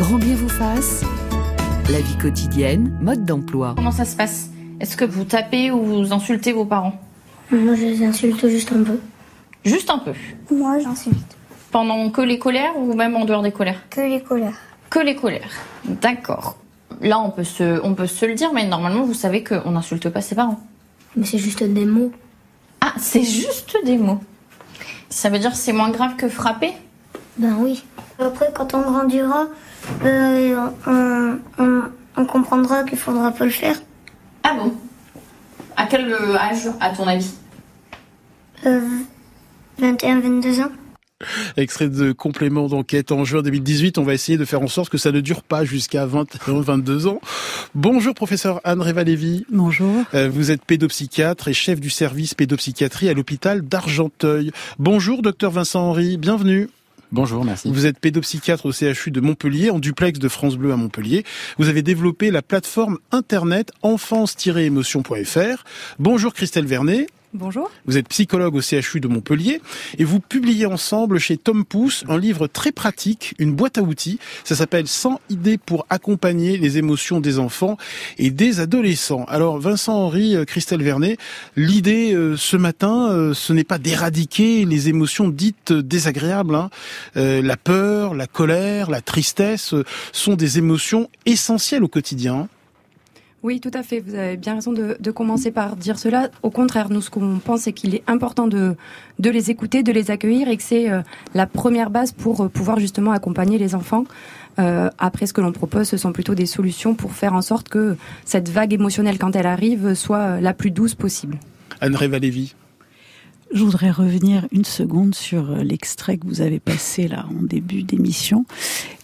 Grand bien vous fasse. La vie quotidienne, mode d'emploi. Comment ça se passe? Est-ce que vous tapez ou vous insultez vos parents? Moi, je les insulte juste un peu. Juste un peu? Moi, j'insulte. Pendant que les colères ou même en dehors des colères? Que les colères. Que les colères. D'accord. Là, on peut se, on peut se le dire, mais normalement, vous savez qu'on n'insulte pas ses parents. Mais c'est juste des mots. Ah, c'est juste des mots. Ça veut dire que c'est moins grave que frapper? Ben oui. Après, quand on grandira, euh, on, on- on comprendra qu'il faudra pas le faire. Ah bon? À quel euh, âge, à ton avis? Euh, 21, 22 ans. Extrait de complément d'enquête en juin 2018. On va essayer de faire en sorte que ça ne dure pas jusqu'à 21, 22 ans. Bonjour, professeur Anne Réva-Lévy. Bonjour. Euh, Vous êtes pédopsychiatre et chef du service pédopsychiatrie à l'hôpital d'Argenteuil. Bonjour, docteur Vincent Henry. Bienvenue. Bonjour, merci. Vous êtes pédopsychiatre au CHU de Montpellier, en duplex de France Bleu à Montpellier. Vous avez développé la plateforme internet enfance-émotion.fr. Bonjour Christelle Vernet. Bonjour. Vous êtes psychologue au CHU de Montpellier et vous publiez ensemble chez Tom Pouce un livre très pratique, une boîte à outils. Ça s'appelle 100 idées pour accompagner les émotions des enfants et des adolescents. Alors Vincent Henry, euh, Christelle Vernet, l'idée euh, ce matin, euh, ce n'est pas d'éradiquer les émotions dites désagréables. hein. La peur, la colère, la tristesse sont des émotions essentielles au quotidien. Oui, tout à fait. Vous avez bien raison de, de commencer par dire cela. Au contraire, nous, ce qu'on pense, c'est qu'il est important de, de les écouter, de les accueillir et que c'est euh, la première base pour euh, pouvoir justement accompagner les enfants. Euh, après, ce que l'on propose, ce sont plutôt des solutions pour faire en sorte que cette vague émotionnelle, quand elle arrive, soit la plus douce possible. Anne Révalévi. Je voudrais revenir une seconde sur l'extrait que vous avez passé là en début d'émission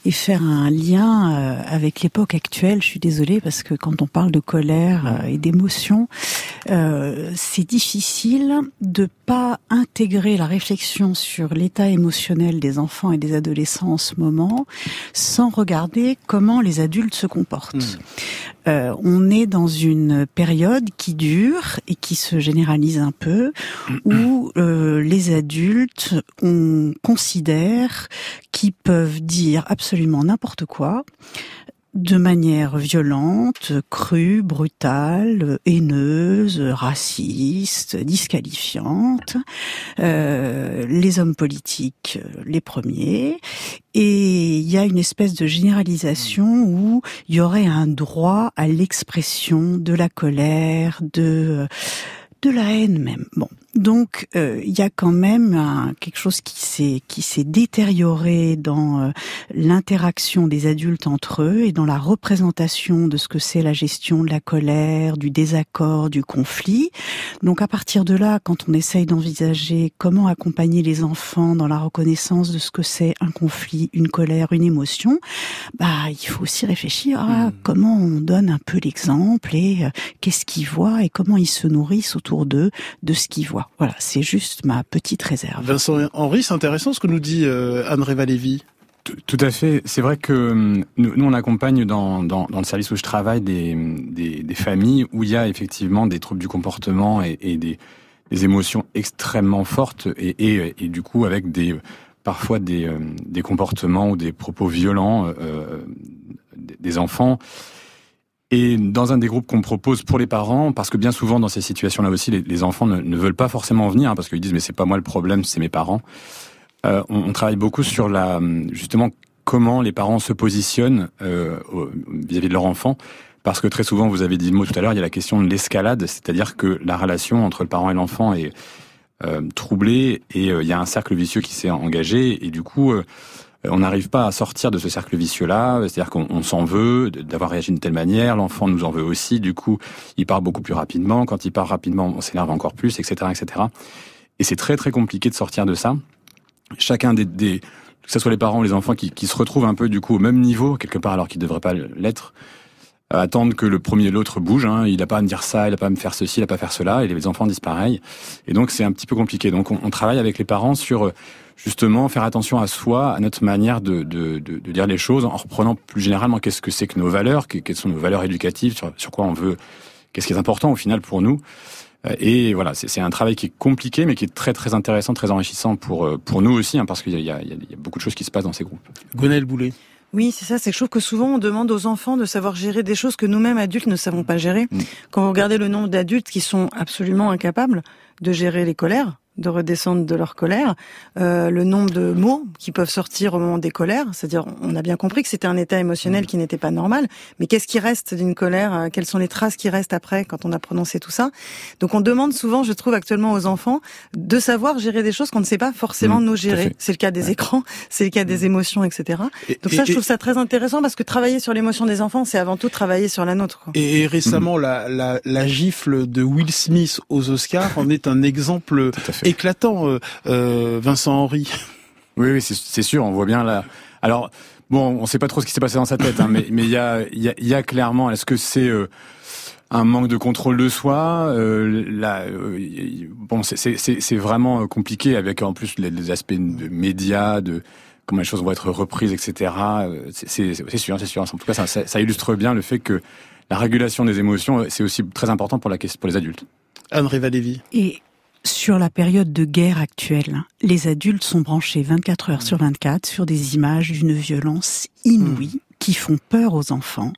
et faire un lien euh, avec l'époque actuelle. Je suis désolée parce que quand on parle de colère euh, et d'émotion, euh, c'est difficile de pas intégrer la réflexion sur l'état émotionnel des enfants et des adolescents en ce moment sans regarder comment les adultes se comportent. Euh, on est dans une période qui dure et qui se généralise un peu, où euh, les adultes, on considère qu'ils peuvent dire absolument n'importe quoi de manière violente, crue, brutale, haineuse, raciste, disqualifiante. Euh, les hommes politiques, les premiers. Et il y a une espèce de généralisation où il y aurait un droit à l'expression de la colère, de de la haine même. Bon, donc euh, il y a quand même un- quelque chose qui s'est qui s'est détérioré dans euh, l'interaction des adultes entre eux et dans la représentation de ce que c'est la gestion de la colère, du désaccord, du conflit. Donc à partir de là, quand on essaye d'envisager comment accompagner les enfants dans la reconnaissance de ce que c'est un conflit, une colère, une émotion, bah il faut aussi réfléchir à comment on donne un peu l'exemple et euh, qu'est-ce qu'ils voient et comment ils se nourrissent autour d'eux de ce qu'ils voient. Voilà, c'est juste ma petite réserve. Vincent Henry, c'est intéressant ce que nous dit euh, Anne Révalévi. Tout- à fait. C'est vrai que hum, nous, nous, on accompagne dans, dans, dans le service où je travaille des, des, des familles où il y a effectivement des troubles du comportement et, et des, des émotions extrêmement fortes et, et, et du coup avec des parfois des, euh, des comportements ou des propos violents euh, des- des enfants. Et dans un des groupes qu'on propose pour les parents, parce que bien souvent dans ces situations-là aussi, les, enfants ne, veulent pas forcément venir, hein, parce qu'ils disent mais c'est pas moi le problème, c'est mes parents. Euh, on, travaille beaucoup sur la justement comment les parents se positionnent euh, vis-à-vis de leur enfant. Parce que très souvent, vous avez dit le mot tout à l'heure, il y a la question de l'escalade, c'est-à-dire que la relation entre le parent et l'enfant est euh, troublée et euh, il y a un cercle vicieux qui s'est engagé et du coup, euh, on n'arrive pas à sortir de ce cercle vicieux-là. C'est-à-dire qu'on on s'en veut de- d'avoir réagi d'une telle manière, l'enfant nous en veut aussi. Du coup, il part beaucoup plus rapidement. Quand il part rapidement, on s'énerve encore plus, etc., etc. Et c'est très très compliqué de sortir de ça. Chacun des, des que ce soit les parents ou les enfants qui, qui se retrouvent un peu du coup au même niveau quelque part alors qu'ils ne devraient pas l'être, euh, attendent que le premier et l'autre bouge. Hein. Il n'a pas à me dire ça, il n'a pas à me faire ceci, il n'a pas à faire cela. Et les enfants pareil. Et donc c'est un petit peu compliqué. Donc on, on travaille avec les parents sur euh, justement faire attention à soi, à notre manière de, de, de, de dire les choses, en reprenant plus généralement qu'est-ce que c'est que nos valeurs, que- quelles sont nos valeurs éducatives, sur, sur quoi on veut, qu'est-ce qui est important au final pour nous. Euh, Et voilà, c'est c'est un travail qui est compliqué, mais qui est très très intéressant, très enrichissant pour euh, pour nous aussi, hein, parce qu'il y, a- il y a il y a beaucoup de choses qui se passent dans ces groupes. Gonel Boulet. Oui, c'est ça. C'est que je trouve que souvent on demande aux enfants de savoir gérer des choses que nous-mêmes adultes ne savons pas gérer. Mm. Quand vous regardez le nombre d'adultes qui sont absolument incapables de gérer les colères, de redescendre de leur colère, euh, le nombre de mots qui peuvent sortir au moment des colères, c'est-à-dire on a bien compris que c'était un état émotionnel Mm. qui n'était pas normal, mais qu'est-ce qui reste d'une colère euh, Quelles sont les traces qui restent après quand on a prononcé tout ça? Donc on demande souvent, je trouve actuellement aux enfants, de savoir gérer des choses qu'on ne sait pas forcément Mm, nous gérer. Mm. C'est le cas des écrans, c'est le cas des émotions, etc. Et- Donc ça, je trouve ça très intéressant parce que travailler sur l'émotion des enfants, c'est avant tout travailler sur la nôtre. quoi. Et, et récemment, la, la, la gifle de Will Smith aux Oscars en est un exemple Tout à fait. Éclatant, euh, euh, Vincent Henry. Oui, oui, c'est sûr, on voit bien là. Alors, bon, on sait pas trop ce qui s'est passé dans sa tête, hein, mais mais il y a, il y, a, il y a clairement, est-ce que c'est euh, un manque de contrôle de soi euh, là, euh, Bon, c'est- vraiment compliqué avec en plus les, les aspects de médias, de comment les choses vont être reprises, etc. C'est sûr, c'est sûr. En tout cas, ça, ça, illustre bien le fait que la régulation des émotions, c'est aussi très important pour la question- pour les adultes. Anne Révalévi. Et sur la période de guerre actuelle, les adultes sont branchés 24 heures sur 24 sur des images d'une violence inouïe qui font peur aux enfants.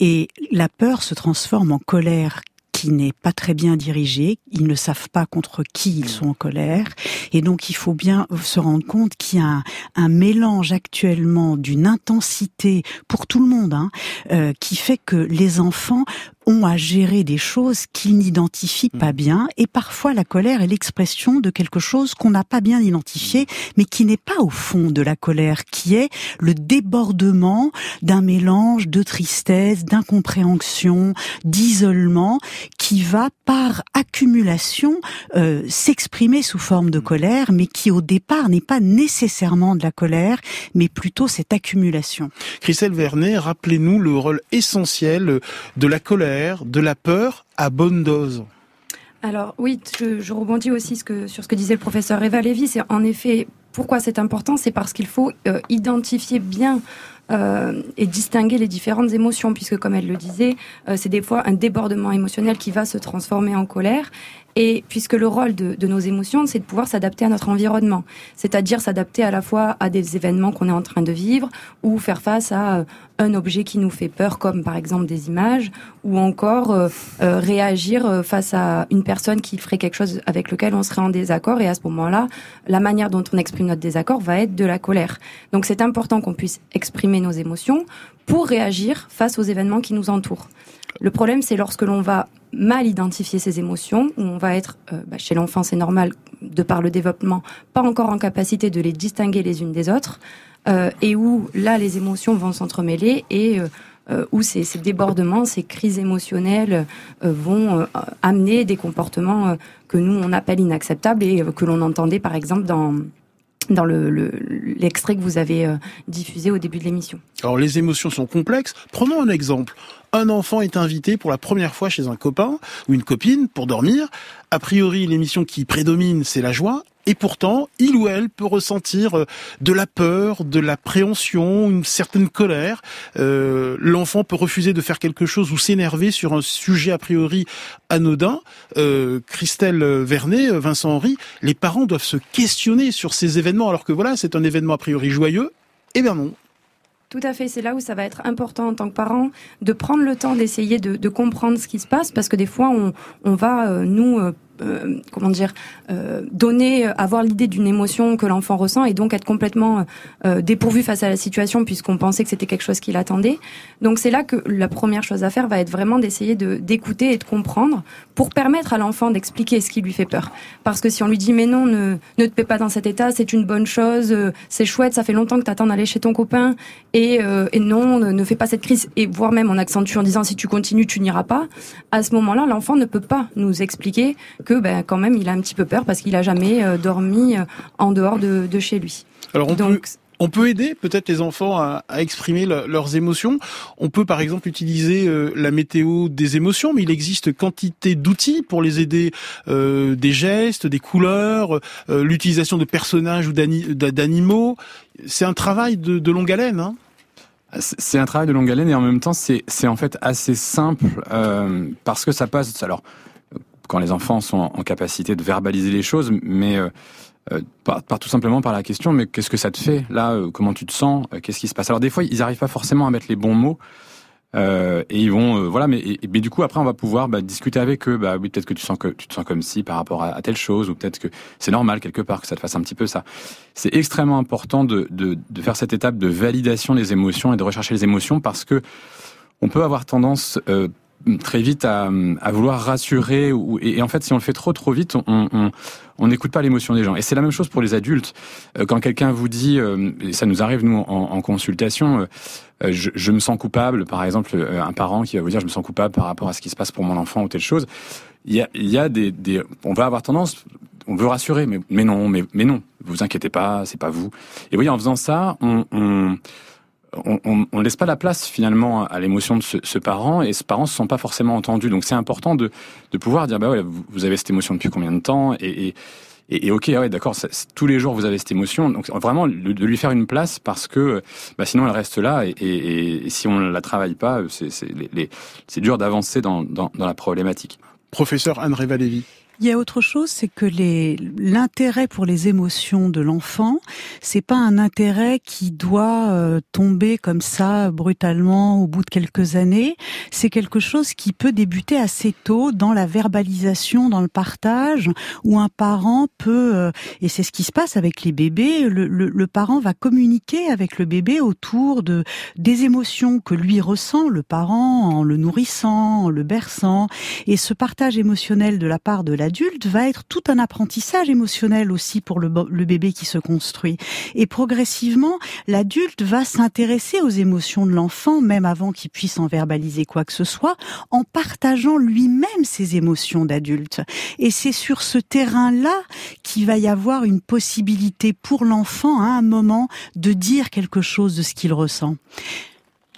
Et la peur se transforme en colère qui n'est pas très bien dirigée. Ils ne savent pas contre qui ils sont en colère. Et donc, il faut bien se rendre compte qu'il y a un, un mélange actuellement d'une intensité pour tout le monde, hein, euh, qui fait que les enfants ont à gérer des choses qu'ils n'identifient pas bien et parfois la colère est l'expression de quelque chose qu'on n'a pas bien identifié mais qui n'est pas au fond de la colère qui est le débordement d'un mélange de tristesse, d'incompréhension, d'isolement qui va par accumulation euh, s'exprimer sous forme de colère mais qui au départ n'est pas nécessairement de la colère mais plutôt cette accumulation. Christelle Vernet, rappelez-nous le rôle essentiel de la colère, de la peur à bonne dose. Alors oui, je, rebondis aussi ce que, sur ce que disait le professeur Eva Lévy. C'est en effet pourquoi c'est important, c'est parce qu'il faut euh, identifier bien euh, et distinguer les différentes émotions, puisque comme elle le disait, euh, c'est des fois un débordement émotionnel qui va se transformer en colère. Et puisque le rôle de, de nos émotions, c'est de pouvoir s'adapter à notre environnement, c'est-à-dire s'adapter à la fois à des événements qu'on est en train de vivre, ou faire face à euh, un objet qui nous fait peur, comme par exemple des images, ou encore euh, euh, réagir euh, face à une personne qui ferait quelque chose avec lequel on serait en désaccord. Et à ce moment-là, la manière dont on exprime notre désaccord va être de la colère. Donc c'est important qu'on puisse exprimer nos émotions pour réagir face aux événements qui nous entourent. Le problème, c'est lorsque l'on va mal identifier ses émotions, où on va être, euh, bah, chez l'enfant c'est normal, de par le développement, pas encore en capacité de les distinguer les unes des autres, euh, et où là les émotions vont s'entremêler et euh, où ces, débordements, ces crises émotionnelles vont amener des comportements que nous on appelle inacceptables et que l'on entendait par exemple dans dans le le- l'extrait que vous avez diffusé au début de l'émission. Alors les émotions sont complexes. Prenons un exemple. Un enfant est invité pour la première fois chez un copain ou une copine pour dormir. A priori, l'émission qui prédomine, c'est la joie. Et pourtant, il ou elle peut ressentir euh, de la peur, de l'appréhension, une certaine colère. Euh, L'enfant peut refuser de faire quelque chose ou s'énerver sur un sujet a priori anodin. Euh, Christelle Vernet, Vincent Henry, les parents doivent se questionner sur ces événements alors que voilà, c'est un événement a priori joyeux. Eh bien non. Tout à fait, c'est là où ça va être important en tant que parent de prendre le temps d'essayer de, comprendre ce qui se passe parce que des fois on, on va euh, nous euh, euh, comment dire euh, donner euh, avoir l'idée d'une émotion que l'enfant ressent et donc être complètement euh, dépourvu face à la situation puisqu'on pensait que c'était quelque chose qu'il attendait. Donc c'est là que la première chose à faire va être vraiment d'essayer de d'écouter et de comprendre pour permettre à l'enfant d'expliquer ce qui lui fait peur. Parce que si on lui dit mais non ne ne te paie pas dans cet état, c'est une bonne chose, c'est chouette, ça fait longtemps que t'attends d'aller chez ton copain et, et non ne, ne fais pas cette crise et voire même on accentue en disant si tu continues tu n'iras pas. À ce moment-là l'enfant ne peut pas nous expliquer que ben quand même il a un petit peu peur parce qu'il a jamais euh, dormi euh, en dehors de, de chez lui. Alors on peut, Donc on peut aider peut-être les enfants à, à exprimer le- leurs émotions. On peut par exemple utiliser euh, la météo des émotions, mais il existe quantité d'outils pour les aider, euh, des gestes, des couleurs, euh, l'utilisation de personnages ou d'ani- d'a- d'animaux. C'est un travail de, de longue haleine. Hein C'est un travail de longue haleine et en même temps c'est c'est en fait assez simple euh, parce que ça passe alors quand les enfants sont en capacité de verbaliser les choses mais euh, euh, par, tout simplement par la question, mais qu'est-ce que ça te fait là Comment tu te sens Qu'est-ce qui se passe? Alors des fois, ils n'arrivent pas forcément à mettre les bons mots. Euh, et ils vont, voilà, mais, du coup après on va pouvoir bah, discuter avec eux. Bah oui, peut-être que tu sens que tu te sens comme si par rapport à, telle chose, ou peut-être que c'est normal quelque part que ça te fasse un petit peu ça. C'est extrêmement important de, de, faire cette étape de validation des émotions et de rechercher les émotions parce que on peut avoir tendance euh, très vite à, à, vouloir rassurer ou, et, en fait si on le fait trop trop vite on on n'écoute pas l'émotion des gens. Et c'est la même chose pour les adultes. Euh, quand quelqu'un vous dit euh, et ça nous arrive nous en, en consultation euh, je, je, me sens coupable par exemple un parent qui va vous dire je me sens coupable par rapport à ce qui se passe pour mon enfant ou telle chose il y a, il y a des, des on va avoir tendance on veut rassurer mais mais non mais mais non vous inquiétez pas c'est pas vous. Et voyez en faisant ça on, on on ne laisse pas la place finalement à l'émotion de ce, ce, parent et ce parent se sent pas forcément entendu. Donc c'est important de, de pouvoir dire bah ouais vous avez cette émotion depuis combien de temps? Et, et et, ok, ouais, d'accord, tous les jours vous avez cette émotion. Donc vraiment de lui faire une place parce que bah, sinon elle reste là et, et, et si on la travaille pas, c'est dur d'avancer dans, dans, dans, la problématique. Professeur Anne Révalévi. Il y a autre chose, c'est que l'intérêt pour les émotions de l'enfant, c'est pas un intérêt qui doit euh, tomber comme ça brutalement au bout de quelques années. C'est quelque chose qui peut débuter assez tôt dans la verbalisation, dans le partage, où un parent peut euh, et c'est ce qui se passe avec les bébés. Le, le, le, parent va communiquer avec le bébé autour de des émotions que lui ressent le parent en le nourrissant, en le berçant, et ce partage émotionnel de la part de l'adulte va être tout un apprentissage émotionnel aussi pour le, bébé qui se construit. Et progressivement, l'adulte va s'intéresser aux émotions de l'enfant, même avant qu'il puisse en verbaliser quoi que ce soit, en partageant lui-même ses émotions d'adulte. Et c'est sur ce terrain-là qu'il va y avoir une possibilité pour l'enfant à un moment de dire quelque chose de ce qu'il ressent.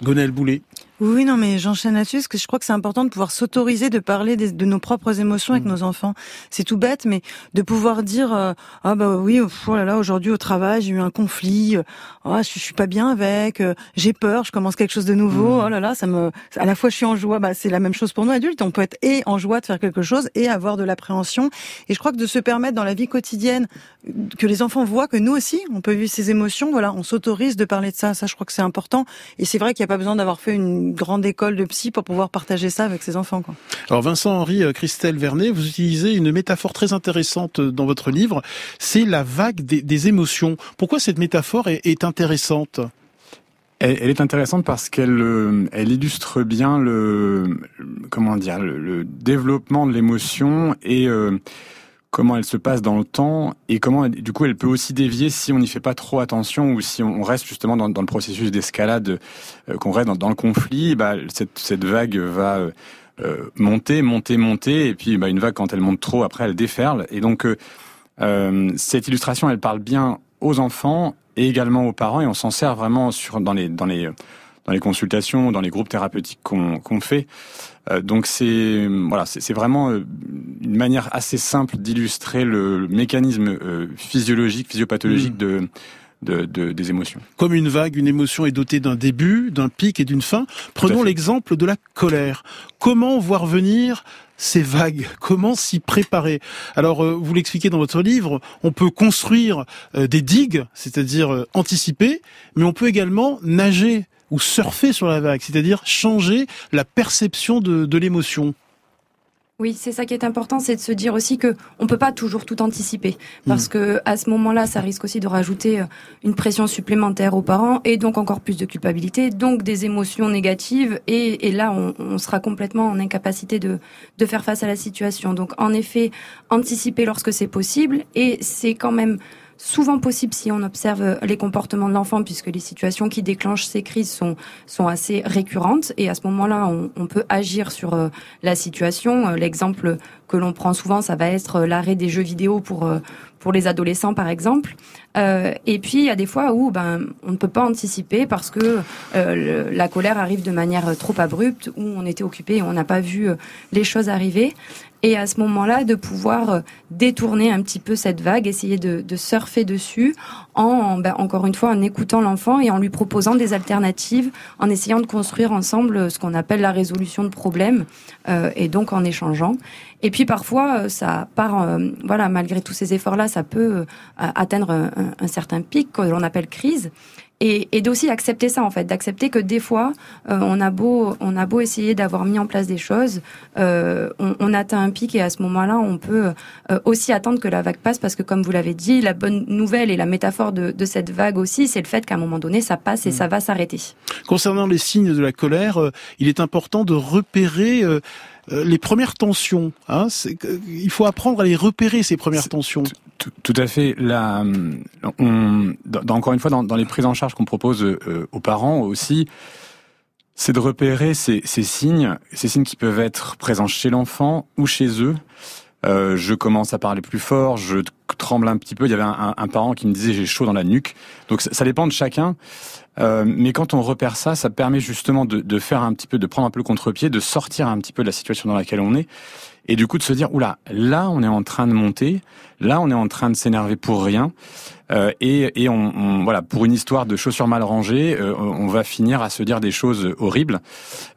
Gonel Boulet. Oui, non, mais j'enchaîne là-dessus parce que je crois que c'est important de pouvoir s'autoriser de parler de nos propres émotions avec mmh. nos enfants. C'est tout bête, mais de pouvoir dire euh, ah bah oui, oh là là, aujourd'hui au travail j'ai eu un conflit, oh, je, suis pas bien avec, euh, j'ai peur, je commence quelque chose de nouveau, mmh. oh là là, ça me, à la fois je suis en joie, bah c'est la même chose pour nous adultes, on peut être et en joie de faire quelque chose et avoir de l'appréhension. Et je crois que de se permettre dans la vie quotidienne que les enfants voient que nous aussi on peut vivre ces émotions, voilà, on s'autorise de parler de ça, ça je crois que c'est important. Et c'est vrai qu'il n'y a pas besoin d'avoir fait une grande école de psy pour pouvoir partager ça avec ses enfants. Quoi. Alors Vincent Henri, euh, Christelle Vernet, vous utilisez une métaphore très intéressante euh, dans votre livre, c'est la vague des, des, émotions. Pourquoi cette métaphore est, est intéressante? Elle, elle, est intéressante parce qu'elle euh, elle illustre bien le comment dire le, le développement de l'émotion et comment elle se passe dans le temps et comment du coup elle peut aussi dévier si on n'y fait pas trop attention ou si on reste justement dans, le processus d'escalade, euh, qu'on reste dans, le conflit, bah, cette, cette vague va euh, euh, monter, monter, monter et puis bah, une vague quand elle monte trop après elle déferle. Et donc euh, cette illustration elle parle bien aux enfants et également aux parents et on s'en sert vraiment sur dans les dans les dans les consultations, dans les groupes thérapeutiques qu'on qu'on fait. Euh, donc c'est voilà, c'est vraiment euh, une manière assez simple d'illustrer le, mécanisme euh, physiologique, physiopathologique mm. de de, de, des émotions. Comme une vague, une émotion est dotée d'un début, d'un pic et d'une fin. Prenons l'exemple de la colère. Comment voir venir ces vagues? Comment s'y préparer? Alors, vous l'expliquez dans votre livre, on peut construire des digues, c'est-à-dire anticiper, mais on peut également nager ou surfer sur la vague, c'est-à-dire changer la perception de, de l'émotion. Oui, c'est ça qui est important, c'est de se dire aussi que on peut pas toujours tout anticiper, parce mm. que à ce moment-là, ça risque aussi de rajouter euh, une pression supplémentaire aux parents et donc encore plus de culpabilité, donc des émotions négatives, et, et là, on, on, sera complètement en incapacité de, de faire face à la situation. Donc, en effet, anticiper lorsque c'est possible, et c'est quand même souvent possible si on observe euh, les comportements de l'enfant, puisque les situations qui déclenchent ces crises sont, sont assez récurrentes. Et à ce moment-là, on, on, peut agir sur euh, la situation. Euh, l'exemple que l'on prend souvent, ça va être l'arrêt des jeux vidéo pour, pour les adolescents, par exemple. Euh, et puis, il y a des fois où ben, on ne peut pas anticiper parce que euh, la colère arrive de manière trop abrupte, où on était occupé et on n'a pas vu les choses arriver et à ce moment-là de pouvoir euh, détourner un petit peu cette vague, essayer de, de surfer dessus en, ben, encore une fois, en écoutant l'enfant et en lui proposant des alternatives, en essayant de construire ensemble ce qu'on appelle la résolution de problèmes, euh, et donc en échangeant. Et puis parfois, ça part, voilà, malgré tous ces efforts-là, ça peut atteindre un, un certain pic que l'on appelle crise et, et d'aussi accepter ça en fait, d'accepter que des fois euh, on a beau on a beau essayer d'avoir mis en place des choses, euh, on, on, atteint un pic et à ce moment-là on peut euh, aussi attendre que la vague passe parce que comme vous l'avez dit, la bonne nouvelle et la métaphore de, de cette vague aussi, c'est le fait qu'à un moment donné ça passe et mm. ça va s'arrêter. Concernant les signes de la colère, euh, il est important de repérer les premières tensions. Hein, il faut apprendre à les repérer ces premières tensions. Tout, à fait. Là, on, dans, encore une fois, dans, dans les prises en charge qu'on propose euh, aux parents aussi, c'est de repérer ces, ces, signes, ces signes qui peuvent être présents chez l'enfant ou chez eux. Euh, je commence à parler plus fort, je tremble un petit peu. Il y avait un, un, parent qui me disait j'ai chaud dans la nuque. Donc ça, ça dépend de chacun. Euh, mais quand on repère ça, ça permet justement de, de, faire un petit peu, de prendre un peu le contre-pied, de sortir un petit peu de la situation dans laquelle on est et du coup de se dire oula là on est en train de monter là on est en train de s'énerver pour rien euh, et, et on, on, voilà pour une histoire de chaussures mal rangées euh, on va finir à se dire des choses horribles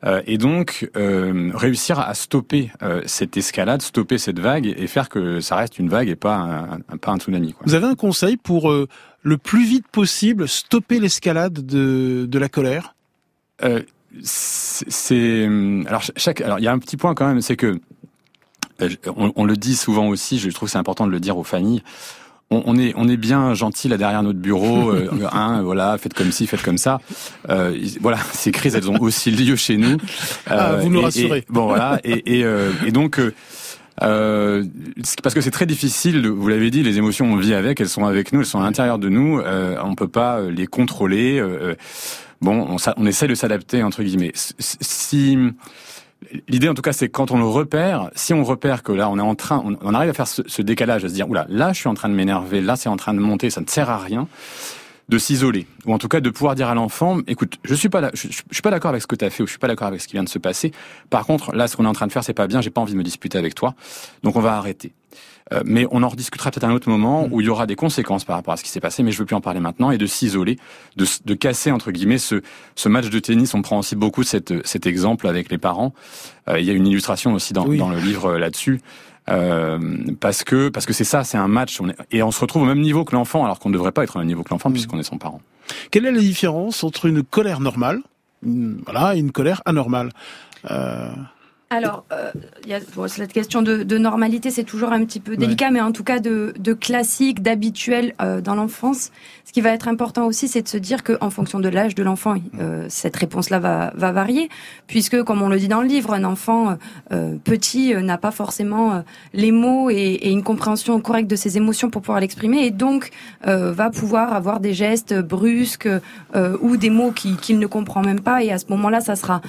euh, et donc euh, réussir à stopper euh, cette escalade stopper cette vague et faire que ça reste une vague et pas un, pas un tsunami quoi. vous avez un conseil pour le plus vite possible stopper l'escalade de, de la colère? C'est alors chaque alors il y a un petit point quand même c'est que euh, on, on, le dit souvent aussi, je trouve c'est important de le dire aux familles. On, on, est on est bien gentil là derrière notre bureau, euh, hein, voilà, faites comme ci, faites comme ça. Euh, voilà, ces crises elles ont aussi lieu chez nous. Ah, vous nous rassurez. bon voilà, et, et, euh, et donc. Euh, parce que c'est très difficile, vous l'avez dit, les émotions on vit avec, elles sont avec nous, elles sont à l'intérieur de nous, euh, on peut pas les contrôler. Euh, bon, on, on essaie de s'adapter entre guillemets. Si L'idée, en tout cas, c'est quand on le repère, si on repère que là, on est en train, on, arrive à faire ce, décalage, à se dire, oula, là, je suis en train de m'énerver, là, c'est en train de monter, ça ne sert à rien, de s'isoler, ou en tout cas de pouvoir dire à l'enfant, écoute, je suis pas là, je, suis pas d'accord avec ce que tu as fait, ou je suis pas d'accord avec ce qui vient de se passer. Par contre, là, ce qu'on est en train de faire, c'est pas bien, j'ai pas envie de me disputer avec toi, donc on va arrêter. Euh, mais on en rediscutera peut-être à un autre moment où il y aura des conséquences par rapport à ce qui s'est passé, mais je veux plus en parler maintenant, et de s'isoler, de, de, casser, entre guillemets, ce, ce match de tennis. On prend aussi beaucoup cette, cet exemple avec les parents. Euh, il y a une illustration aussi dans, dans le livre euh, là-dessus. Euh, parce que parce que c'est ça, c'est un match, on est, et on se retrouve au même niveau que l'enfant, alors qu'on ne devrait pas être au même niveau que l'enfant mm. puisqu'on est son parent. Quelle est la différence entre une colère normale, voilà, et une colère anormale? Euh... Alors, euh, y a, bon, cette question de, de normalité, c'est toujours un petit peu délicat, ouais. mais en tout cas de, de classique, d'habituel euh, dans l'enfance. Ce qui va être important aussi, c'est de se dire qu'en fonction de l'âge de l'enfant, euh, cette réponse-là va, va varier, puisque, comme on le dit dans le livre, un enfant euh, petit euh, n'a pas forcément euh, les mots et, et, une compréhension correcte de ses émotions pour pouvoir l'exprimer, et donc va pouvoir avoir des gestes brusques ou des mots qu'il qui ne comprend même pas, et à ce moment-là, ça sera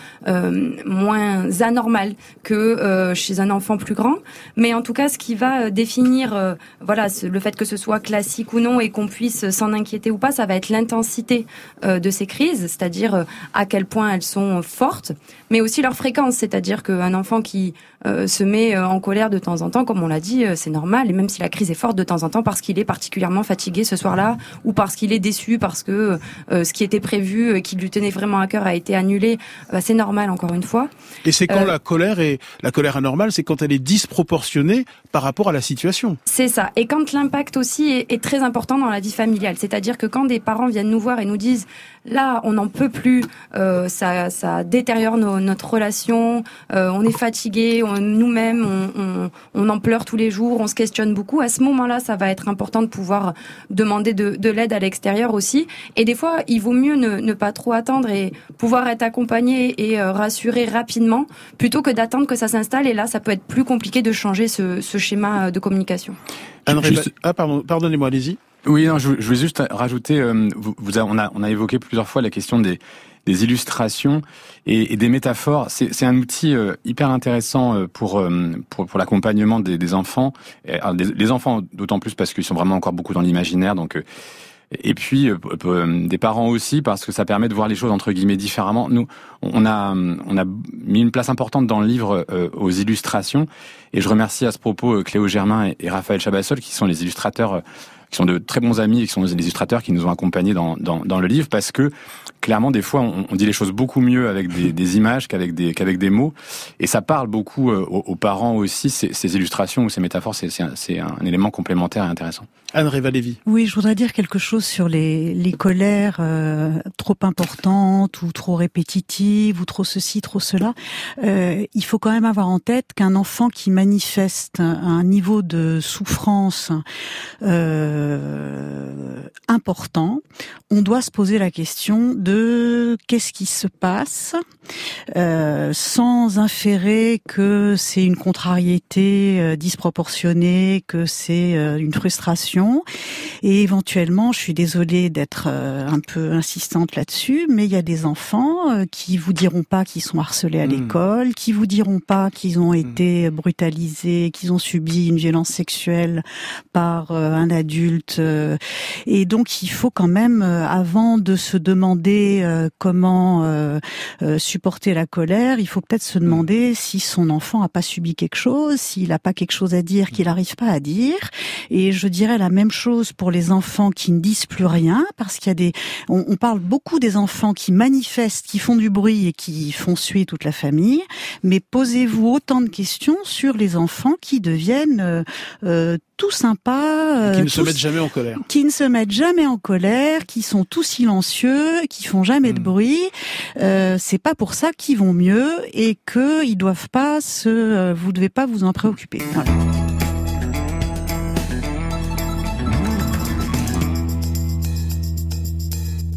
moins anormal que euh, chez un enfant plus grand. Mais en tout cas, ce qui va euh, définir, euh, voilà, le fait que ce soit classique ou non et qu'on puisse s'en inquiéter ou pas, ça va être l'intensité euh, de ces crises, c'est-à-dire à quel point elles sont fortes, mais aussi leur fréquence, c'est-à-dire qu'un enfant qui se met en colère de temps en temps, comme on l'a dit, c'est normal, et même si la crise est forte de temps en temps parce qu'il est particulièrement fatigué ce soir-là ou parce qu'il est déçu parce que ce qui était prévu, qui lui tenait vraiment à cœur, a été annulé, bah, c'est normal encore une fois. Et c'est quand la colère est la colère anormale, c'est quand elle est disproportionnée par rapport à la situation. C'est ça. Et quand l'impact aussi est, très important dans la vie familiale, c'est-à-dire que quand des parents viennent nous voir et nous disent là, on n'en peut plus, euh, ça, détériore notre relation, euh, on est fatigué, nous-mêmes, on, en pleure tous les jours, on se questionne beaucoup. À ce moment-là, ça va être important de pouvoir demander de, de l'aide à l'extérieur aussi. Et des fois, il vaut mieux ne, ne, pas trop attendre et pouvoir être accompagné et euh, rassuré rapidement plutôt que d'attendre que ça s'installe. Et là, ça peut être plus compliqué de changer ce, ce schéma de communication. Juste... Ah, pardon, pardonnez-moi, allez-y. Oui, non, je, je voulais juste rajouter, euh, vous, vous a, on, a, on a évoqué plusieurs fois la question des, des illustrations et, et des métaphores. C'est un outil euh, hyper intéressant euh, pour, euh, pour, pour l'accompagnement des, des, enfants. Et, alors, des, les enfants, d'autant plus parce qu'ils sont vraiment encore beaucoup dans l'imaginaire, donc euh, et puis euh, des parents aussi parce que ça permet de voir les choses entre guillemets différemment. Nous, on a on a mis une place importante dans le livre euh, aux illustrations et je remercie à ce propos Cléo Germain et, Raphaël Chabassol qui sont les illustrateurs qui sont de très bons amis et qui sont des illustrateurs qui nous ont accompagnés dans, dans, dans le livre parce que clairement des fois on, on dit les choses beaucoup mieux avec des, des images qu'avec des qu'avec des mots et ça parle beaucoup euh, aux, aux, parents aussi ces, ces, illustrations ou ces métaphores c'est un, un, élément complémentaire et intéressant. Anne Révalévi. Oui, je voudrais dire quelque chose sur les, colères euh, trop importantes ou trop répétitives ou trop ceci, trop cela. Euh, il faut quand même avoir en tête qu'un enfant qui manifeste un, niveau de souffrance euh, important, on doit se poser la question de qu'est-ce qui se passe, sans inférer que c'est une contrariété disproportionnée, que c'est une frustration. Et éventuellement, je suis désolée d'être euh, un peu insistante là-dessus, mais il y a des enfants euh, qui vous diront pas qu'ils sont harcelés à mmh. l'école, qui vous diront pas qu'ils ont mmh. été brutalisés, qu'ils ont subi une violence sexuelle par un adulte. Et donc, il faut quand même, avant de se demander comment supporter la colère, il faut peut-être se demander si son enfant a pas subi quelque chose, s'il n'a pas quelque chose à dire qu'il n'arrive pas à dire. Et je dirais la même chose pour les enfants qui ne disent plus rien, parce qu'il y a des, on, on, parle beaucoup des enfants qui manifestent, qui font du bruit et qui font suer toute la famille. Mais posez-vous autant de questions sur les enfants qui deviennent euh, euh tout sympas, euh, qui ne se mettent jamais en colère, qui ne se mettent jamais en colère, qui sont tout silencieux, qui font jamais de hmm. bruit. Euh, c'est pas pour ça qu'ils vont mieux et que ils doivent pas se, vous devez pas vous en préoccuper. Voilà.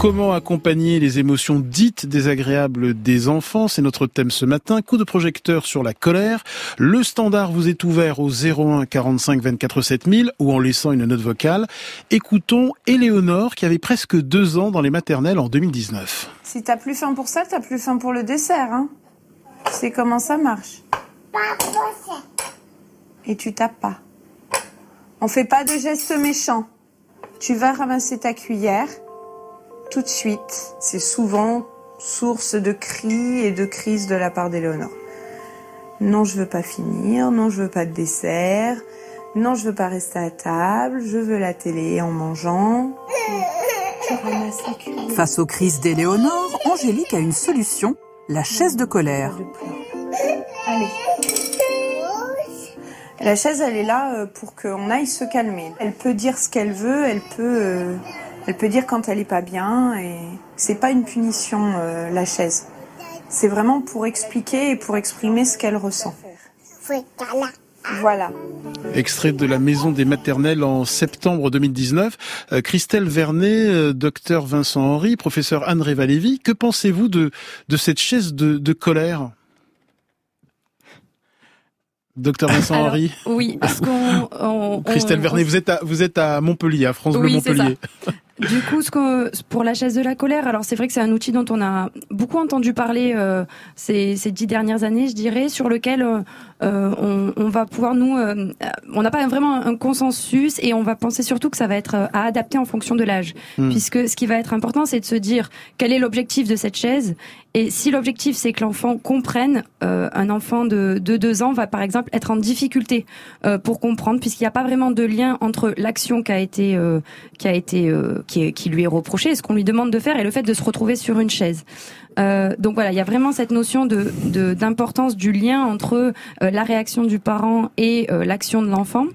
Comment accompagner les émotions dites désagréables des enfants C'est notre thème ce matin. Coup de projecteur sur la colère. Le standard vous est ouvert au 01 45 24 7000 ou en laissant une note vocale. Écoutons Éléonore qui avait presque deux ans dans les maternelles en 2019. Si t'as plus faim pour ça, t'as plus faim pour le dessert. Hein sais comment ça marche? Et tu tapes pas. On fait pas de gestes méchants. Tu vas ramasser ta cuillère tout de suite. C'est souvent source de cris et de crises de la part d'Éléonore. Non, je veux pas finir. Non, je veux pas de dessert. Non, je veux pas rester à table. Je veux la télé en mangeant. Face aux crises d'Éléonore, Angélique a une solution la chaise de colère. Allez. La chaise, elle est là euh, pour qu'on aille se calmer. Elle peut dire ce qu'elle veut, elle peut euh, elle peut dire quand elle est pas bien et c'est pas une punition euh, la chaise. C'est vraiment pour expliquer et pour exprimer ce qu'elle ressent. Voilà. Extrait de la maison des maternelles en septembre 2019. Euh, Christelle Vernet, euh, docteur Vincent Henry, professeur Anne Révalévi, que pensez-vous de, de cette chaise de, de colère? Docteur Vincent Henry. Oui, parce qu'on. Christelle Vernet, vous êtes à vous êtes à Montpellier, à France Bleu Montpellier. Du coup, ce que, pour la chaise de la colère, alors c'est vrai que c'est un outil dont on a beaucoup entendu parler euh, ces, ces, dix dernières années, je dirais, sur lequel euh, on, on, va pouvoir nous, euh, on n'a pas vraiment un consensus et on va penser surtout que ça va être à adapter en fonction de l'âge, hmm. puisque ce qui va être important, c'est de se dire quel est l'objectif de cette chaise et si l'objectif c'est que l'enfant comprenne, un enfant de, de deux ans va par exemple être en difficulté pour comprendre, puisqu'il n'y a pas vraiment de lien entre l'action qui a été qui a été qui, lui est reproché, ce qu'on lui demande de faire, et le fait de se retrouver sur une chaise. Euh, donc voilà, il y a vraiment cette notion d'importance du lien entre euh, la réaction du parent et euh, l'action de l'enfant.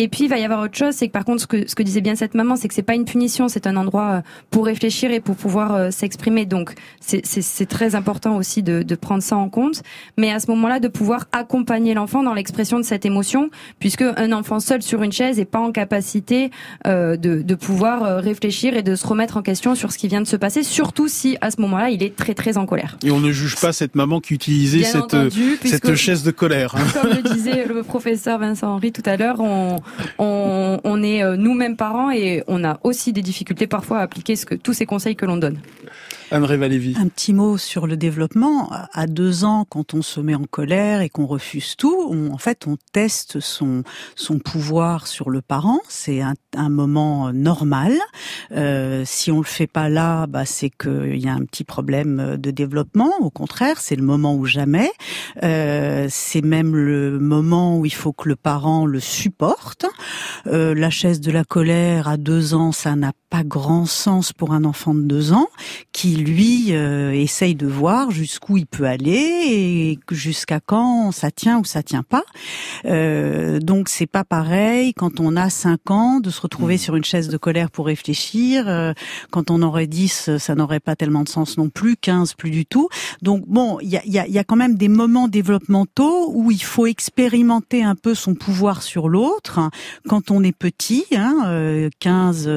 Et puis il va y avoir autre chose, c'est que par contre ce que ce que disait bien cette maman, c'est que c'est pas une punition, c'est un endroit euh, pour réfléchir et pour pouvoir euh, s'exprimer. Donc c'est c'est très important aussi de, de prendre ça en compte, mais à ce moment-là de pouvoir accompagner l'enfant dans l'expression de cette émotion, puisque un enfant seul sur une chaise est pas en capacité euh, de de pouvoir euh, réfléchir et de se remettre en question sur ce qui vient de se passer, surtout si à ce moment-là il est très très en colère. Et on ne juge pas cette maman qui utilisait cette cette chaise de colère. Hein. Comme le disait le professeur Vincent Henry tout à l'heure, on on, est euh, nous-mêmes parents et on a aussi des difficultés parfois à appliquer tous ces conseils que l'on donne. Un petit mot sur le développement. À deux ans, quand on se met en colère et qu'on refuse tout, on, en fait, on teste son son pouvoir sur le parent. C'est un, un, moment normal. Euh, si on le fait pas là, bah, c'est qu'il y a un petit problème de développement. Au contraire, c'est le moment où jamais. Euh, c'est même le moment où il faut que le parent le supporte. Euh, la chaise de la colère à deux ans, ça n'a pas grand sens pour un enfant de deux ans qui lui euh, essaye de voir jusqu'où il peut aller et jusqu'à quand ça tient ou ça tient pas. Euh, donc c'est pas pareil quand on a cinq ans de se retrouver mmh. sur une chaise de colère pour réfléchir. Euh, quand on aurait 10, ça n'aurait pas tellement de sens non plus. 15, plus du tout. Donc bon, il y a, y, a, y a quand même des moments développementaux où il faut expérimenter un peu son pouvoir sur l'autre. Quand on est petit, hein, 15,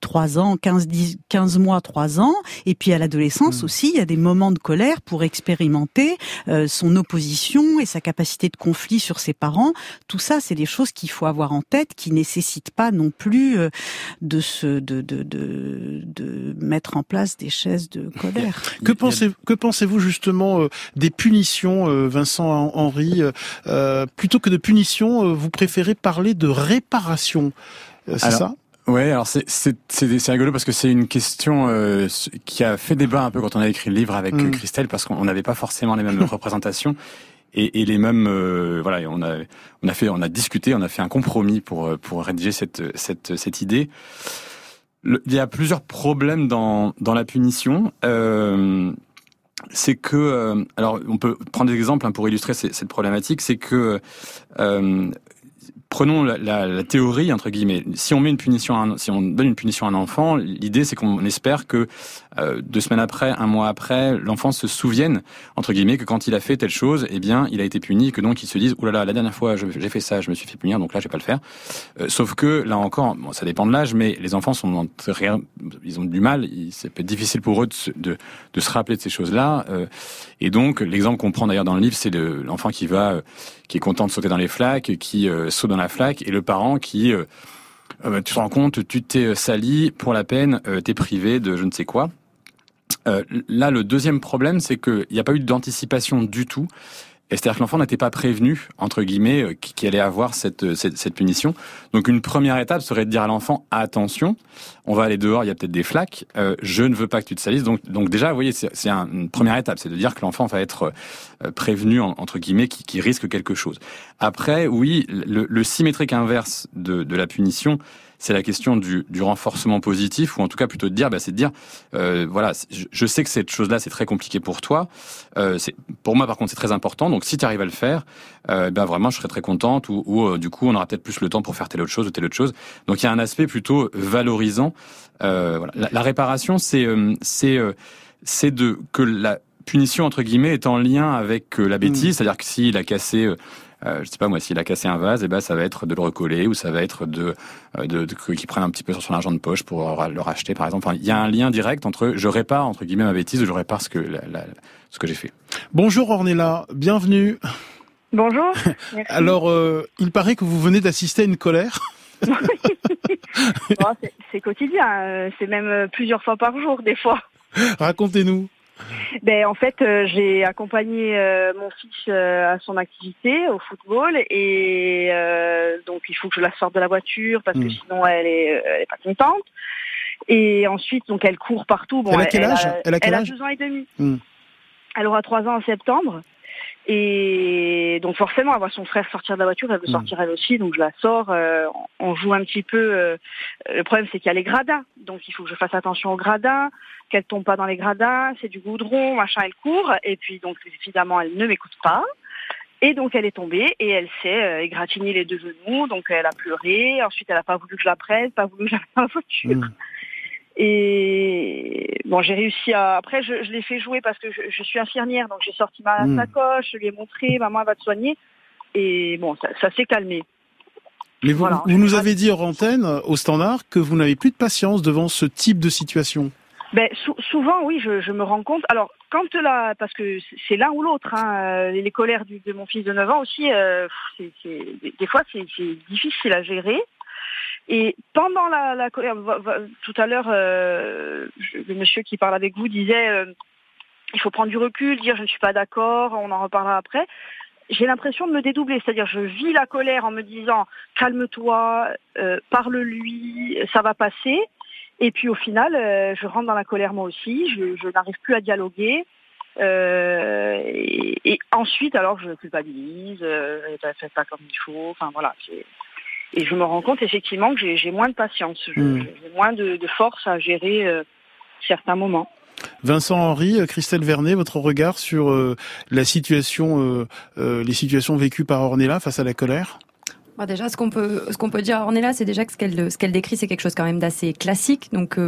3 ans, 15, 10, 15 mois, 3 ans, et puis à l'adolescence mmh. aussi, il y a des moments de colère pour expérimenter euh, son opposition et sa capacité de conflit sur ses parents. Tout ça, c'est des choses qu'il faut avoir en tête, qui nécessitent pas non plus euh, de se de, de, de, de mettre en place des chaises de colère. Que pensez que pensez-vous justement euh, des punitions, Vincent Henri Plutôt que de punitions, vous préférez parler de réparation. C'est ça? Ouais, alors c'est c'est c'est rigolo parce que c'est une question euh, qui a fait débat un peu quand on a écrit le livre avec mm. Christelle parce qu'on n'avait pas forcément les mêmes représentations et, et les mêmes euh, voilà on a on a fait on a discuté on a fait un compromis pour euh, pour rédiger cette cette cette idée. il y a plusieurs problèmes dans dans la punition. Euh, c'est que, alors on peut prendre des exemples hein, pour illustrer cette problématique, c'est que euh, prenons la, la, théorie entre guillemets. Si on met une punition, à un, si on donne une punition à un enfant, l'idée c'est qu'on espère que euh, deux semaines après, un mois après, l'enfant se souvienne entre guillemets que quand il a fait telle chose, eh bien, il a été puni, que donc il se dise oh là là, la dernière fois j'ai fait ça, je me suis fait punir, donc là je vais pas le faire. Euh, sauf que là encore, bon, ça dépend de l'âge, mais les enfants sont ils ont du mal, c'est peut être difficile pour eux de, de, de, se rappeler de ces choses-là. Euh, et donc l'exemple qu'on prend d'ailleurs dans le livre, c'est l'enfant qui va, euh, qui est content de sauter dans les flaques, qui saute dans la flaque, et le parent qui bah, tu te rends compte, tu t'es sali pour la peine, t'es privé de je ne sais quoi. Euh, là, le deuxième problème, c'est qu'il n'y a pas eu d'anticipation du tout. C'est-à-dire que l'enfant n'était pas prévenu, entre guillemets, euh, qu'il allait avoir cette, cette, cette, punition. Donc une première étape serait de dire à l'enfant, attention, on va aller dehors, il y a peut-être des flaques, euh, je ne veux pas que tu te salisses. Donc, donc déjà, vous voyez, c'est une première étape, c'est de dire que l'enfant va être prévenu, entre guillemets, qui, qui, risque quelque chose. Après, oui, le, le symétrique inverse de, de la punition, c'est la question du, du, renforcement positif, ou en tout cas plutôt de dire, bah, c'est de dire, euh, voilà, je, sais que cette chose-là, c'est très compliqué pour toi. Euh, pour moi, par contre, c'est très important. Donc, si tu arrives à le faire, euh, ben vraiment, je serais très contente. Ou, ou euh, du coup, on aura peut-être plus le temps pour faire telle autre chose ou telle autre chose. Donc, il y a un aspect plutôt valorisant. Euh, voilà. la, la, réparation, c'est euh, c'est c'est de que la punition entre guillemets est en lien avec la bêtise, mmh. c'est-à-dire que s'il a cassé euh, je sais pas moi, s'il a cassé un vase, et eh ben ça va être de le recoller ou ça va être de, euh, de, de, qu'il prenne un petit peu sur son argent de poche pour le racheter, par exemple. Enfin, il y a un lien direct entre je répare entre guillemets ma bêtise ou je répare ce que la, ce que j'ai fait. Bonjour Ornella, bienvenue. Bonjour. Alors, euh, il paraît que vous venez d'assister à une colère. bon, c'est quotidien, euh, c'est même plusieurs fois par jour des fois. Racontez-nous. Ben en fait, euh, j'ai accompagné euh, mon fils euh, à son activité au football et donc il faut que je la sorte de la voiture parce que hmm. sinon elle est, elle est pas contente. Et ensuite donc elle court partout. Bon, elle a quel âge? Elle a, quel âge? deux ans et demi. Hmm. Elle aura trois ans en septembre. Et donc forcément, elle voit son frère sortir de la voiture, elle veut hmm. sortir elle aussi, donc je la sors, on joue un petit peu. le problème c'est qu'il y a les gradins, donc il faut que je fasse attention aux gradins qu'elle tombe pas dans les gradins, c'est du goudron, machin, elle court, et puis donc évidemment elle ne m'écoute pas. Et donc elle est tombée et elle s'est euh, égratignée les deux genoux, donc elle a pleuré. Ensuite elle a pas voulu que je la prenne, pas voulu que j'aille dans la voiture. Mmh. Et bon, j'ai réussi à. Après, je, je l'ai fait jouer parce que je, je suis infirmière, donc j'ai sorti ma mmh. sacoche, je lui ai montré, maman elle va te soigner. Et bon, ça, ça s'est calmé. Mais vous, vous nous avez dit en antenne, au standard, que vous n'avez plus de patience devant ce type de situation. Ben, souvent, oui, je, je, me rends compte. Alors, quand là, parce que c'est l'un ou l'autre, hein, euh, les colères du, de mon fils de 9 ans aussi, euh, des fois, c'est difficile à gérer. Et pendant la, la tout à l'heure, euh, le monsieur qui parle avec vous disait euh, il faut prendre du recul, dire je ne suis pas d'accord, on en reparlera après. J'ai l'impression de me dédoubler, c'est-à-dire je vis la colère en me disant calme-toi, euh, parle-lui, ça va passer. Et puis au final, je rentre dans la colère moi aussi, je, n'arrive plus à dialoguer. et, ensuite, alors je culpabilise, euh, ben, faites pas comme il faut. Enfin voilà, et je me rends compte effectivement que j'ai moins de patience, hmm. j'ai moins de, force à gérer euh, certains moments. Vincent Henry, euh, Christelle Vernet, votre regard sur euh, la situation, les situations vécues par Ornella face à la colère? Déjà, ce qu'on peut, ce qu'on peut dire à Ornella, c'est déjà que ce qu'elle, ce qu'elle décrit, c'est quelque chose quand même d'assez classique. Donc,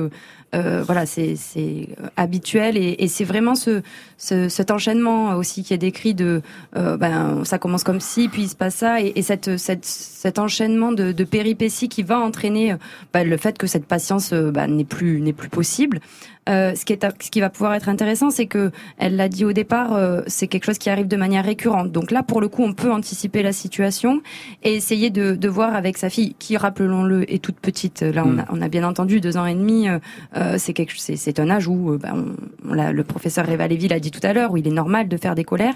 euh, voilà, c'est euh, habituel et, et c'est vraiment ce, ce, cet enchaînement aussi qui est décrit de, euh, ben ça commence comme ci, puis il se passe ça, et, et cette, cette, cet enchaînement de, de péripéties qui va entraîner ben, le fait que cette patience ben, n'est plus n'est plus possible. Euh, ce, qui est, ce qui va pouvoir être intéressant, c'est que elle l'a dit au départ, euh, c'est quelque chose qui arrive de manière récurrente. Donc là, pour le coup, on peut anticiper la situation et essayer de, de voir avec sa fille, qui, rappelons-le, est toute petite. Là, on, a, mm. on a bien entendu deux ans et demi. Euh, euh, c'est quelque c'est un âge où euh, ben, on, le professeur Révalévi l'a dit tout à l'heure où il est normal de faire des colères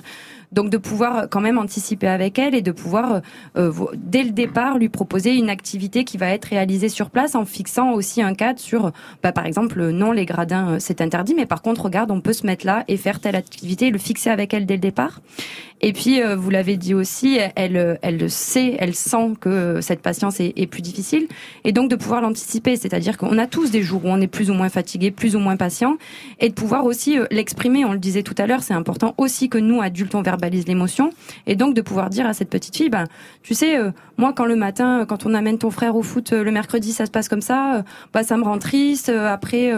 donc de pouvoir quand même anticiper avec elle et de pouvoir euh, dès le départ lui proposer une activité qui va être réalisée sur place en fixant aussi un cadre sur bah, par exemple non les gradins c'est interdit mais par contre regarde on peut se mettre là et faire telle activité le fixer avec elle dès le départ et puis vous l'avez dit aussi elle elle sait elle sent que cette patience est, plus difficile et donc de pouvoir l'anticiper c'est-à-dire qu'on a tous des jours où on est plus ou moins fatigué, plus ou moins patient, et de pouvoir aussi euh, l'exprimer. On le disait tout à l'heure, c'est important aussi que nous, adultes, on verbalise l'émotion, et donc de pouvoir dire à cette petite fille, ben, tu sais, euh, moi, quand le matin, quand on amène ton frère au foot euh, le mercredi, ça se passe comme ça, bah, ça me rend triste. Après,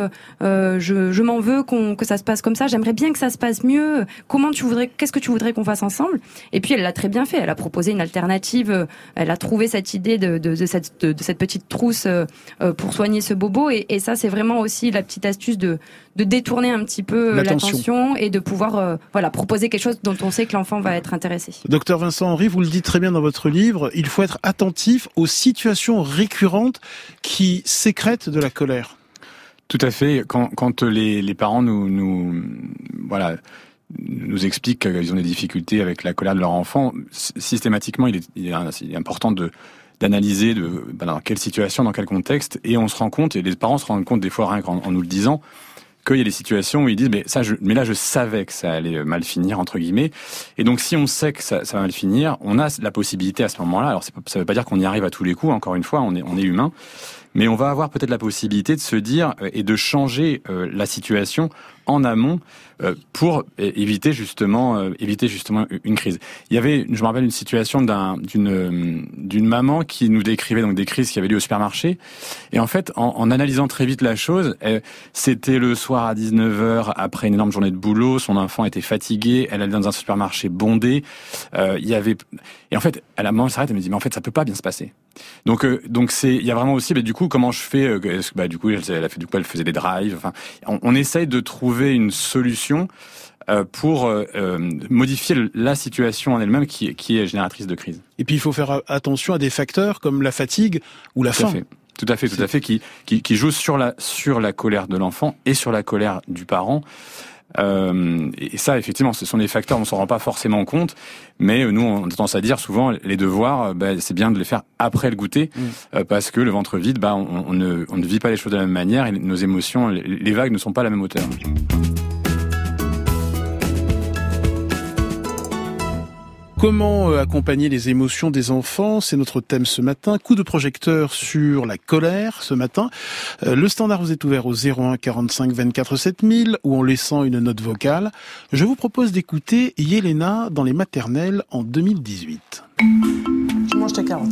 je, je m'en veux qu'on que ça se passe comme ça. J'aimerais bien que ça se passe mieux. Comment tu voudrais, qu'est-ce que tu voudrais qu'on fasse ensemble? Et puis, elle l'a très bien fait. Elle a proposé une alternative. Elle a trouvé cette idée de, de, de cette, de, cette petite trousse pour soigner ce bobo. Et, et ça, c'est vraiment aussi la petite astuce de, de détourner un petit peu euh, l'attention et de pouvoir euh, voilà proposer quelque chose dont on sait que l'enfant va être intéressé. Docteur Vincent Henry, vous le dites très bien dans votre livre, il faut être attentif aux situations récurrentes qui sécrètent de la colère. Tout à fait. Quand, quand les, les parents nous, nous voilà nous expliquent qu'ils ont des difficultés avec la colère de leur enfant, systématiquement, il est, il est important de d'analyser de bah, dans quelle situation, dans quel contexte, et on se rend compte, et les parents se rendent compte des fois qu'en nous le disant, qu'il y a des situations où ils disent mais ça je, mais là je savais que ça allait mal finir entre guillemets. Et donc si on sait que ça, ça va mal finir on a la possibilité à ce moment-là. Alors ça veut pas dire qu'on y arrive à tous les coups encore une fois on est on est humain mais on va avoir peut-être la possibilité de se dire euh, et de changer euh, la situation en amont euh, pour éviter justement éviter justement une crise. Il y avait, je me rappelle une situation d'une d'une maman qui nous décrivait donc des crises qui avaient lieu au supermarché et en fait en, en analysant très vite la chose, c'était le soir à 19h après une énorme journée de boulot, son enfant était fatigué, elle allait dans un supermarché bondé, il y avait et en fait elle a maman s'arrête et me dit mais en fait ça peut pas bien se passer. Donc donc c'est il y a vraiment aussi mais du coup comment je fais euh, bah, Du coup, elle, a fait du coup, elle faisait des drives. Enfin, on, essaye de trouver une solution euh, pour euh, modifier la situation en elle-même qui, est génératrice de crise. Et puis il faut faire attention à des facteurs comme la fatigue ou la faim. Tout à fait, tout à fait, qui, qui, qui joue sur la sur la colère de l'enfant et sur la colère du parent. Euh, et ça, effectivement, ce sont des facteurs, on s'en rend pas forcément compte, mais nous, on a tendance à dire souvent, les devoirs, euh, bah, c'est bien de les faire après le goûter, mm. euh, parce que le ventre vide, bah, on, ne, on, ne, vit pas les choses de la même manière, et nos émotions, les vagues ne sont pas à la même hauteur. Comment euh, accompagner les émotions des enfants? C'est notre thème ce matin. Coup de projecteur sur la colère ce matin. Euh, le standard vous est ouvert au 01 45 24 7000 ou en laissant une note vocale. Je vous propose d'écouter Yelena dans les maternelles en 2018. Tu manges tes carottes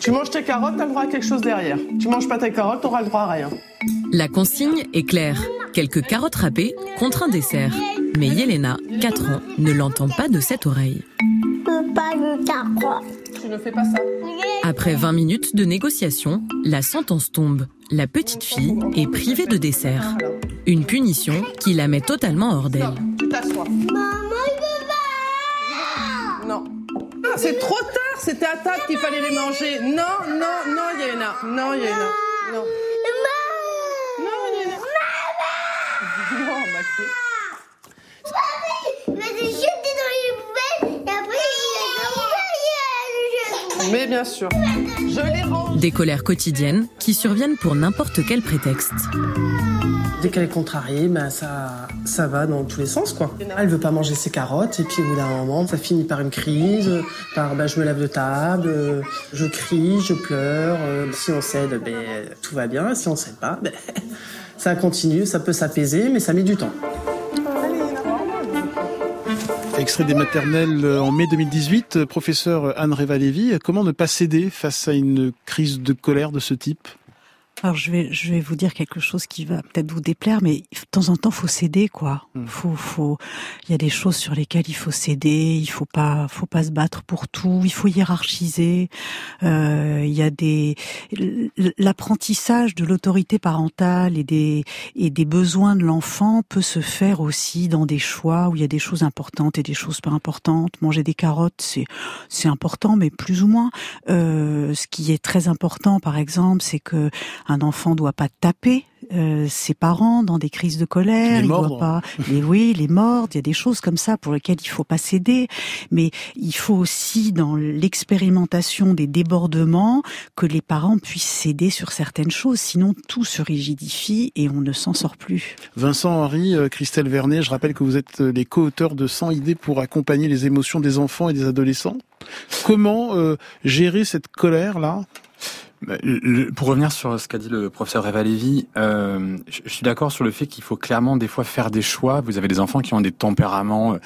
Tu manges tes carottes, t'as le droit à quelque chose derrière. Tu manges pas tes carottes, t'auras le droit à rien. La consigne est claire. Quelques carottes râpées contre un dessert. Mais Yelena, 4 ans, ne l'entend pas de cette oreille. Tu ne fais pas ça. Après 20 minutes de négociation, la sentence tombe. La petite fille est privée de dessert. Une punition qui la met totalement hors d'elle. Tu t'assois. Maman, Non. c'est trop tard. C'était à table qu'il fallait les manger. Non, non, non, Yaina. Non. Non. Non, Yaina. Non, Maxime. Mais j'ai jeté dans les poubelles et après il a Mais bien sûr. Je les range. Des colères quotidiennes qui surviennent pour n'importe quel prétexte. Dès qu'elle est contrariée, ben ça, ça va dans tous les sens, quoi. Elle veut pas manger ses carottes, et puis au bout d'un moment, ça finit par une crise, par ben, je me lève de table, je crie, je pleure. euh, Si on cède, ben, tout va bien. Si on cède pas, ben, ça continue, ça peut s'apaiser, mais ça met du temps. Extrait des maternelles euh, en mai 2018, euh, professeur Anne Réva-Lévy, comment ne pas céder face à une crise de colère de ce type? Alors je vais je vais vous dire quelque chose qui va peut-être vous déplaire, mais de temps en temps faut céder quoi. Faut faut il y a des choses sur lesquelles il faut céder. Il faut pas faut pas se battre pour tout. Il faut hiérarchiser. Euh, il y a des l'apprentissage de l'autorité parentale et des et des besoins de l'enfant peut se faire aussi dans des choix où il y a des choses importantes et des choses pas importantes. Manger des carottes c'est c'est important, mais plus ou moins. Euh, ce qui est très important, par exemple, c'est que un enfant doit pas taper euh, ses parents dans des crises de colère. Les il doit pas. Mais oui, les mordre. Il y a des choses comme ça pour lesquelles il faut pas céder. Mais il faut aussi dans l'expérimentation des débordements que les parents puissent céder sur certaines choses. Sinon, tout se rigidifie et on ne s'en sort plus. Vincent Henry, euh, Christelle Vernet, je rappelle que vous êtes euh, les co-auteurs de 100 idées pour accompagner les émotions des enfants et des adolescents. Comment euh, gérer cette colère-là? le- le- pour revenir sur ce qu'a dit le professeur Eva Lévy, euh, je, je suis d'accord sur le fait qu'il faut clairement des fois faire des choix. Vous avez des enfants qui ont des tempéraments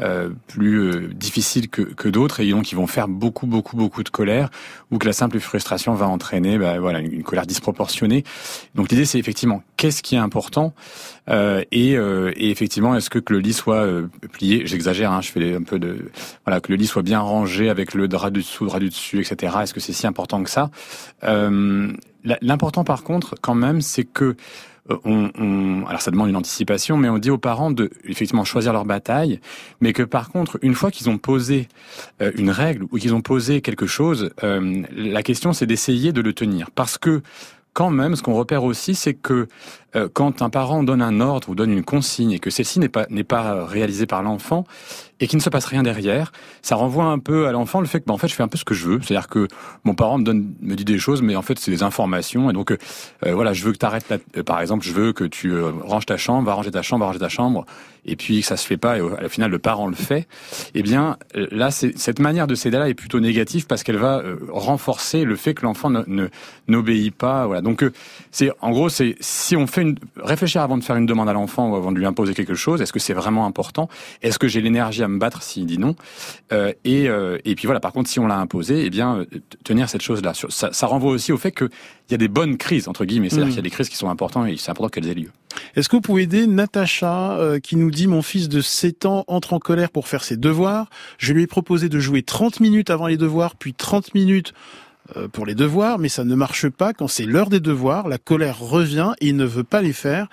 euh, plus euh, difficiles que, que d'autres et donc ils vont faire beaucoup, beaucoup, beaucoup de colère ou que la simple frustration va entraîner bah, voilà, une, colère disproportionnée. Donc l'idée c'est effectivement qu'est-ce qui est important euh, et, euh, et effectivement est-ce que, que le lit soit euh, plié, j'exagère, hein, je fais un peu de... Voilà, que le lit soit bien rangé avec le drap du dessous, drap du dessus, etc. Est-ce que c'est si important que ça? Euh, L'important par contre, quand même, c'est que euh, on, on- alors ça demande une anticipation, mais on dit aux parents de effectivement choisir leur bataille, mais que par contre, une fois qu'ils ont posé euh, une règle ou qu'ils ont posé quelque chose, euh, la question c'est d'essayer de le tenir, parce que quand même, ce qu'on repère aussi, c'est que quand un parent donne un ordre ou donne une consigne et que celle-ci n'est pas n'est pas réalisée par l'enfant et qu'il ne se passe rien derrière, ça renvoie un peu à l'enfant le fait que bah, en fait je fais un peu ce que je veux, c'est-à-dire que mon parent me donne me dit des choses, mais en fait c'est des informations. Et donc euh, euh, voilà, je veux que tu arrêtes par exemple, je veux que tu euh, ranges ta chambre, va ranger ta chambre, va ranger ta chambre, et puis ça se fait pas. Et au, au final le parent le fait. Eh bien euh, là, cette manière de céder là est plutôt négative parce qu'elle va euh, renforcer le fait que l'enfant n'obéit pas. Voilà, donc euh, c'est en gros c'est si on fait une réfléchir avant de faire une demande à l'enfant ou avant de lui imposer quelque chose, est-ce que c'est vraiment important? Est-ce que j'ai l'énergie à me battre s'il dit non Euh, et, euh, et puis voilà, par contre, si on l'a imposé, eh bien, euh, tenir cette chose-là. Ça, ça renvoie aussi au fait qu'il y a des bonnes crises, entre guillemets. C'est-à-dire Mm. qu'il y a des crises qui sont importantes et c'est important qu'elles aient lieu. Est-ce que vous pouvez aider Natacha euh, qui nous dit mon fils de 7 ans entre en colère pour faire ses devoirs. Je lui ai proposé de jouer 30 minutes avant les devoirs, puis 30 minutes pour les devoirs, mais ça ne marche pas quand c'est l'heure des devoirs. La colère revient il ne veut pas les faire.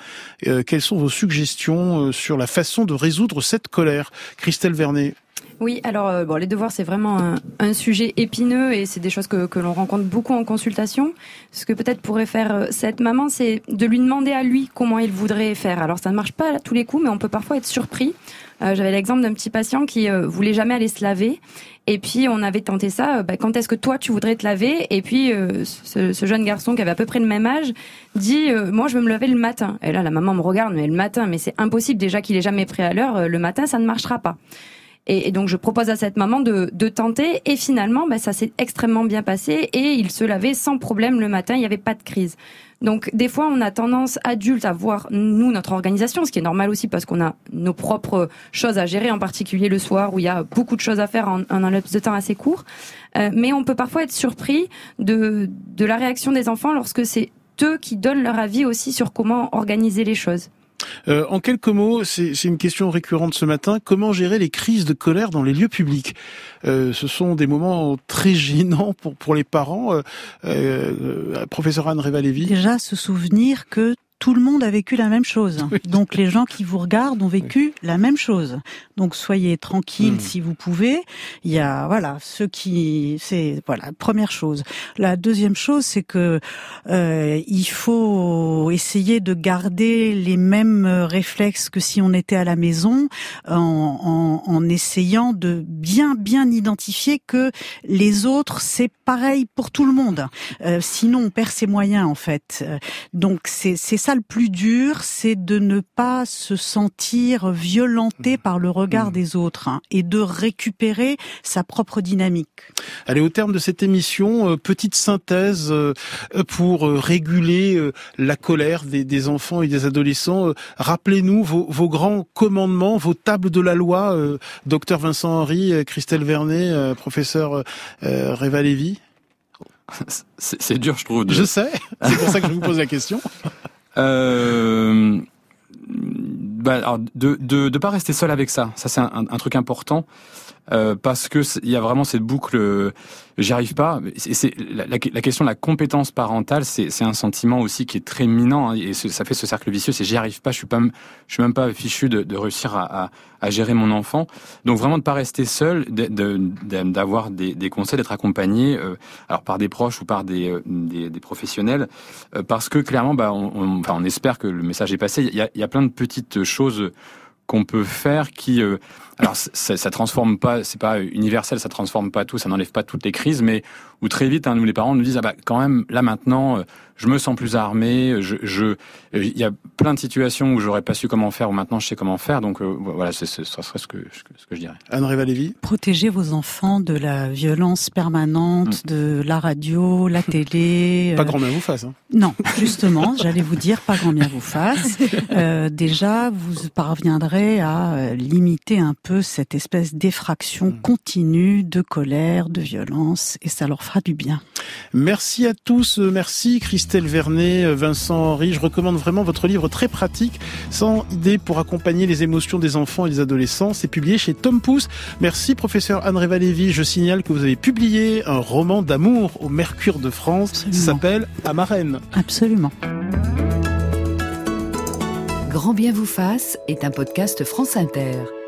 Euh, quelles sont vos suggestions euh, sur la façon de résoudre cette colère? Christelle Vernet. Oui, alors euh, bon, les devoirs c'est vraiment un, sujet épineux et c'est des choses que, que l'on rencontre beaucoup en consultation. Ce que peut-être pourrait faire euh, cette maman, c'est de lui demander à lui comment il voudrait faire. Alors ça ne marche pas à tous les coups, mais on peut parfois être surpris. Euh, J'avais l'exemple d'un petit patient qui euh, voulait jamais aller se laver. Et puis on avait tenté ça. euh, bah, quand est-ce que toi tu voudrais te laver? Et puis euh, ce, ce jeune garçon qui avait à peu près le même âge dit euh, moi je veux me lever le matin. Et là la maman me regarde mais le matin mais c'est impossible déjà qu'il est jamais prêt à l'heure. Le matin ça ne marchera pas. Et, et donc je propose à cette maman de, de tenter et finalement bah, ça s'est extrêmement bien passé et il se lavait sans problème le matin, il n'y avait pas de crise. Donc des fois on a tendance adulte à voir nous notre organisation, ce qui est normal aussi parce qu'on a nos propres choses à gérer, en particulier le soir où il y a beaucoup de choses à faire en, en un laps de temps assez court. Euh, mais on peut parfois être surpris de, de la réaction des enfants lorsque c'est eux qui donnent leur avis aussi sur comment organiser les choses. Euh, en quelques mots, c'est une question récurrente ce matin. Comment gérer les crises de colère dans les lieux publics Euh, Ce sont des moments très gênants pour pour les parents. Euh, euh, professeur Anne Révalévi. Déjà, se souvenir que tout le monde a vécu la même chose. Donc les gens qui vous regardent ont vécu la même chose. Donc soyez tranquille hmm. si vous pouvez. Il y a voilà ceux qui c'est voilà première chose. La deuxième chose c'est que euh, il faut essayer de garder les mêmes réflexes que si on était à la maison en, en, en essayant de bien bien identifier que les autres c'est pareil pour tout le monde. Euh, sinon on perd ses moyens en fait. Euh, donc c'est c'est ça le plus dur, c'est de ne pas se sentir violenté mmh. par le regard mmh. des autres hein, et de récupérer sa propre dynamique. Allez, au terme de cette émission, euh, petite synthèse euh, pour euh, réguler la colère des, enfants et des adolescents. Rappelez-nous vos, grands commandements, vos tables de la loi, docteur Vincent Henry, Christelle Vernet, professeur Réva Lévy. C'est dur, je trouve. Je sais, c'est pour ça que je vous pose la question. Euh, bah, alors, de, de de pas rester seul avec ça, ça c'est un, un, truc important. Euh, parce que il y a vraiment cette boucle. Euh, j'y arrive pas. C'est la, la, question de la compétence parentale, c'est un sentiment aussi qui est très minant hein, et ça fait ce cercle vicieux. C'est j'y arrive pas. Je suis pas, je suis même pas fichu de, de réussir à, à, à, gérer mon enfant. Donc vraiment de pas rester seul, d'avoir des, des, conseils, d'être accompagné, euh, alors par des proches ou par des, des, des professionnels, parce que clairement, bah, on, enfin, on espère que le message est passé. Il y a, y a plein de petites choses qu'on peut faire qui euh, alors ça, ça transforme pas c'est pas universel ça transforme pas tout ça n'enlève pas toutes les crises mais où très vite hein, nous les parents nous disent ah bah quand même là maintenant euh, je me sens plus armé je je il y a plein de situations où j'aurais pas su comment faire ou maintenant je sais comment faire donc euh, voilà ce serait ce que ce que je dirais Anne Révalévi protégez vos enfants de la violence permanente mm. de la radio la télé pas grand bien vous fasse hein. non justement j'allais vous dire pas grand bien vous fasse déjà vous parviendrez à euh, limiter un peu cette espèce d'effraction mmh. continue de colère, de violence, et ça leur fera du bien. Merci à tous, merci Christelle Vernet, Vincent Henry. Je recommande vraiment votre livre très pratique, sans idée pour accompagner les émotions des enfants et des adolescents. C'est publié chez Tom Pouce. Merci professeur Anne Révalévi. Je signale que vous avez publié un roman d'amour au Mercure de France. Ça s'appelle Amarène. Absolument. Grand bien vous fasse est un podcast France Inter.